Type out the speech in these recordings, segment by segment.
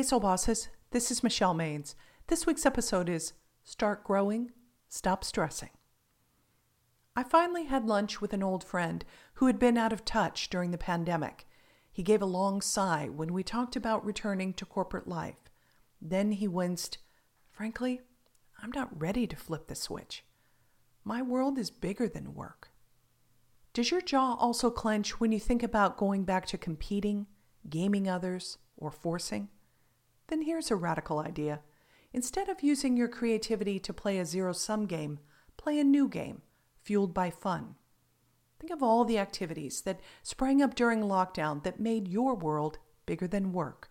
Hey, Soul Bosses, this is Michelle Maines. This week's episode is Start Growing, Stop Stressing. I finally had lunch with an old friend who had been out of touch during the pandemic. He gave a long sigh when we talked about returning to corporate life. Then he winced. Frankly, I'm not ready to flip the switch. My world is bigger than work. Does your jaw also clench when you think about going back to competing, gaming others, or forcing? Then here's a radical idea. Instead of using your creativity to play a zero sum game, play a new game, fueled by fun. Think of all the activities that sprang up during lockdown that made your world bigger than work.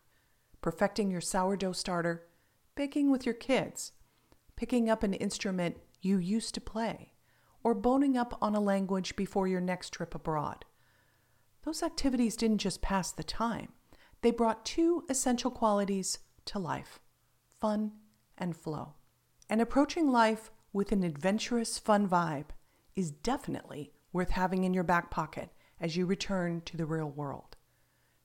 Perfecting your sourdough starter, baking with your kids, picking up an instrument you used to play, or boning up on a language before your next trip abroad. Those activities didn't just pass the time, they brought two essential qualities to life fun and flow. And approaching life with an adventurous, fun vibe is definitely worth having in your back pocket as you return to the real world.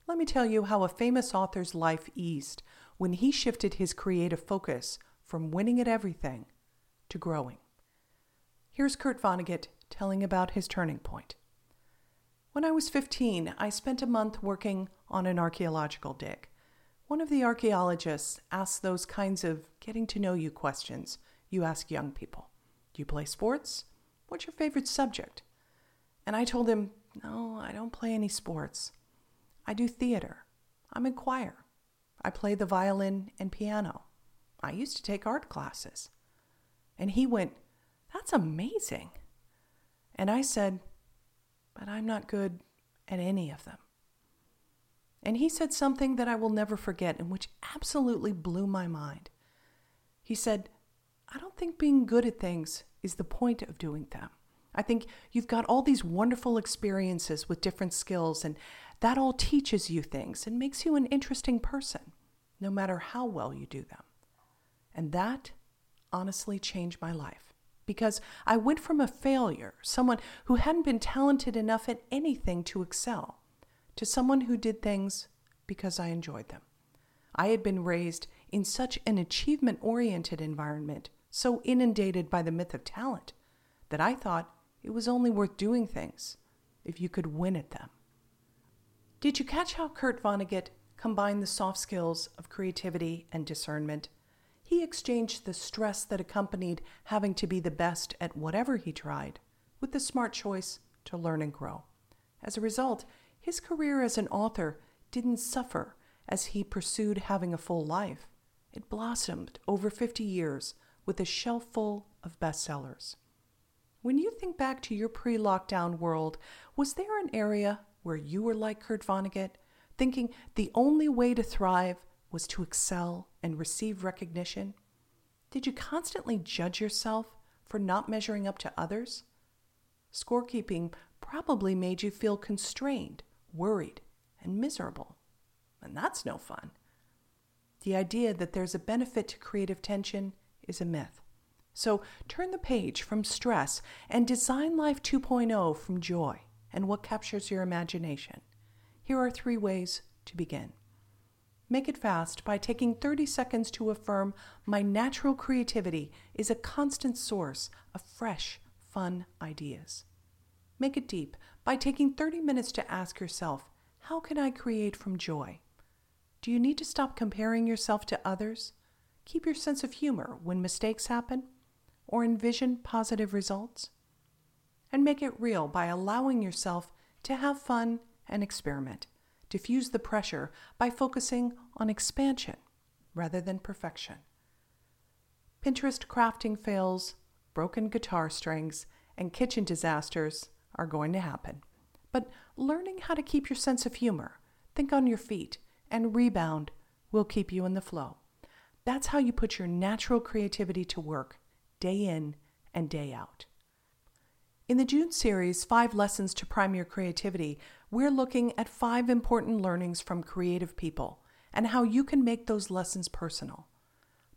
Let me tell you how a famous author's life eased when he shifted his creative focus from winning at everything to growing. Here's Kurt Vonnegut telling about his turning point. When I was 15, I spent a month working on an archaeological dig. One of the archaeologists asked those kinds of getting to know you questions you ask young people. Do you play sports? What's your favorite subject? And I told him, No, I don't play any sports. I do theater. I'm in choir. I play the violin and piano. I used to take art classes. And he went, That's amazing. And I said, But I'm not good at any of them. And he said something that I will never forget and which absolutely blew my mind. He said, I don't think being good at things is the point of doing them. I think you've got all these wonderful experiences with different skills, and that all teaches you things and makes you an interesting person, no matter how well you do them. And that honestly changed my life because I went from a failure, someone who hadn't been talented enough at anything to excel, to someone who did things because I enjoyed them. I had been raised in such an achievement oriented environment, so inundated by the myth of talent, that I thought it was only worth doing things if you could win at them. Did you catch how Kurt Vonnegut combined the soft skills of creativity and discernment? He exchanged the stress that accompanied having to be the best at whatever he tried with the smart choice to learn and grow. As a result, his career as an author didn't suffer as he pursued having a full life. It blossomed over 50 years with a shelf full of bestsellers. When you think back to your pre lockdown world, was there an area where you were like Kurt Vonnegut, thinking the only way to thrive was to excel and receive recognition? Did you constantly judge yourself for not measuring up to others? Scorekeeping probably made you feel constrained worried, and miserable. And that's no fun. The idea that there's a benefit to creative tension is a myth. So turn the page from stress and design life 2.0 from joy and what captures your imagination. Here are three ways to begin. Make it fast by taking 30 seconds to affirm my natural creativity is a constant source of fresh, fun ideas. Make it deep by taking 30 minutes to ask yourself, How can I create from joy? Do you need to stop comparing yourself to others? Keep your sense of humor when mistakes happen? Or envision positive results? And make it real by allowing yourself to have fun and experiment. Diffuse the pressure by focusing on expansion rather than perfection. Pinterest crafting fails, broken guitar strings, and kitchen disasters are going to happen. But learning how to keep your sense of humor, think on your feet, and rebound will keep you in the flow. That's how you put your natural creativity to work day in and day out. In the June series, Five Lessons to Prime Your Creativity, we're looking at five important learnings from creative people and how you can make those lessons personal.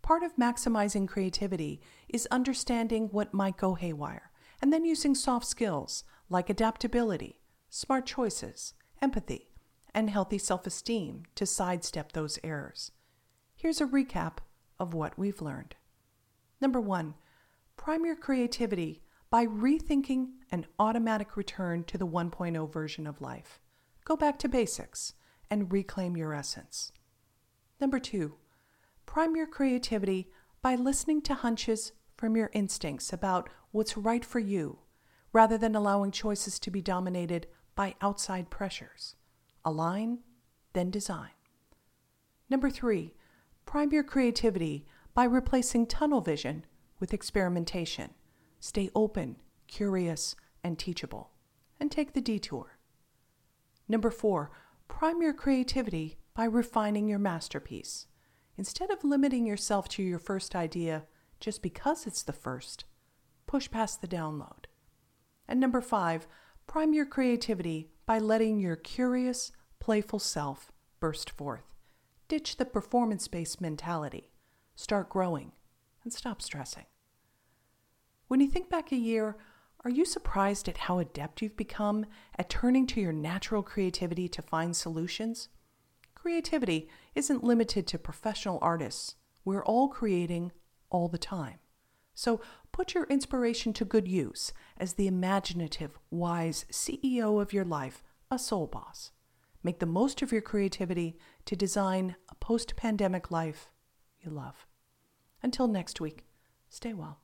Part of maximizing creativity is understanding what might go haywire and then using soft skills like adaptability, smart choices, empathy, and healthy self esteem to sidestep those errors. Here's a recap of what we've learned. Number one, prime your creativity by rethinking an automatic return to the 1.0 version of life. Go back to basics and reclaim your essence. Number two, prime your creativity by listening to hunches from your instincts about what's right for you rather than allowing choices to be dominated by outside pressures. Align, then design. Number three, prime your creativity by replacing tunnel vision with experimentation. Stay open, curious, and teachable, and take the detour. Number four, prime your creativity by refining your masterpiece. Instead of limiting yourself to your first idea just because it's the first, push past the download. And number five, prime your creativity by letting your curious, playful self burst forth. Ditch the performance based mentality. Start growing and stop stressing. When you think back a year, are you surprised at how adept you've become at turning to your natural creativity to find solutions? Creativity isn't limited to professional artists. We're all creating all the time. So put your inspiration to good use as the imaginative, wise CEO of your life, a soul boss. Make the most of your creativity to design a post pandemic life you love. Until next week, stay well.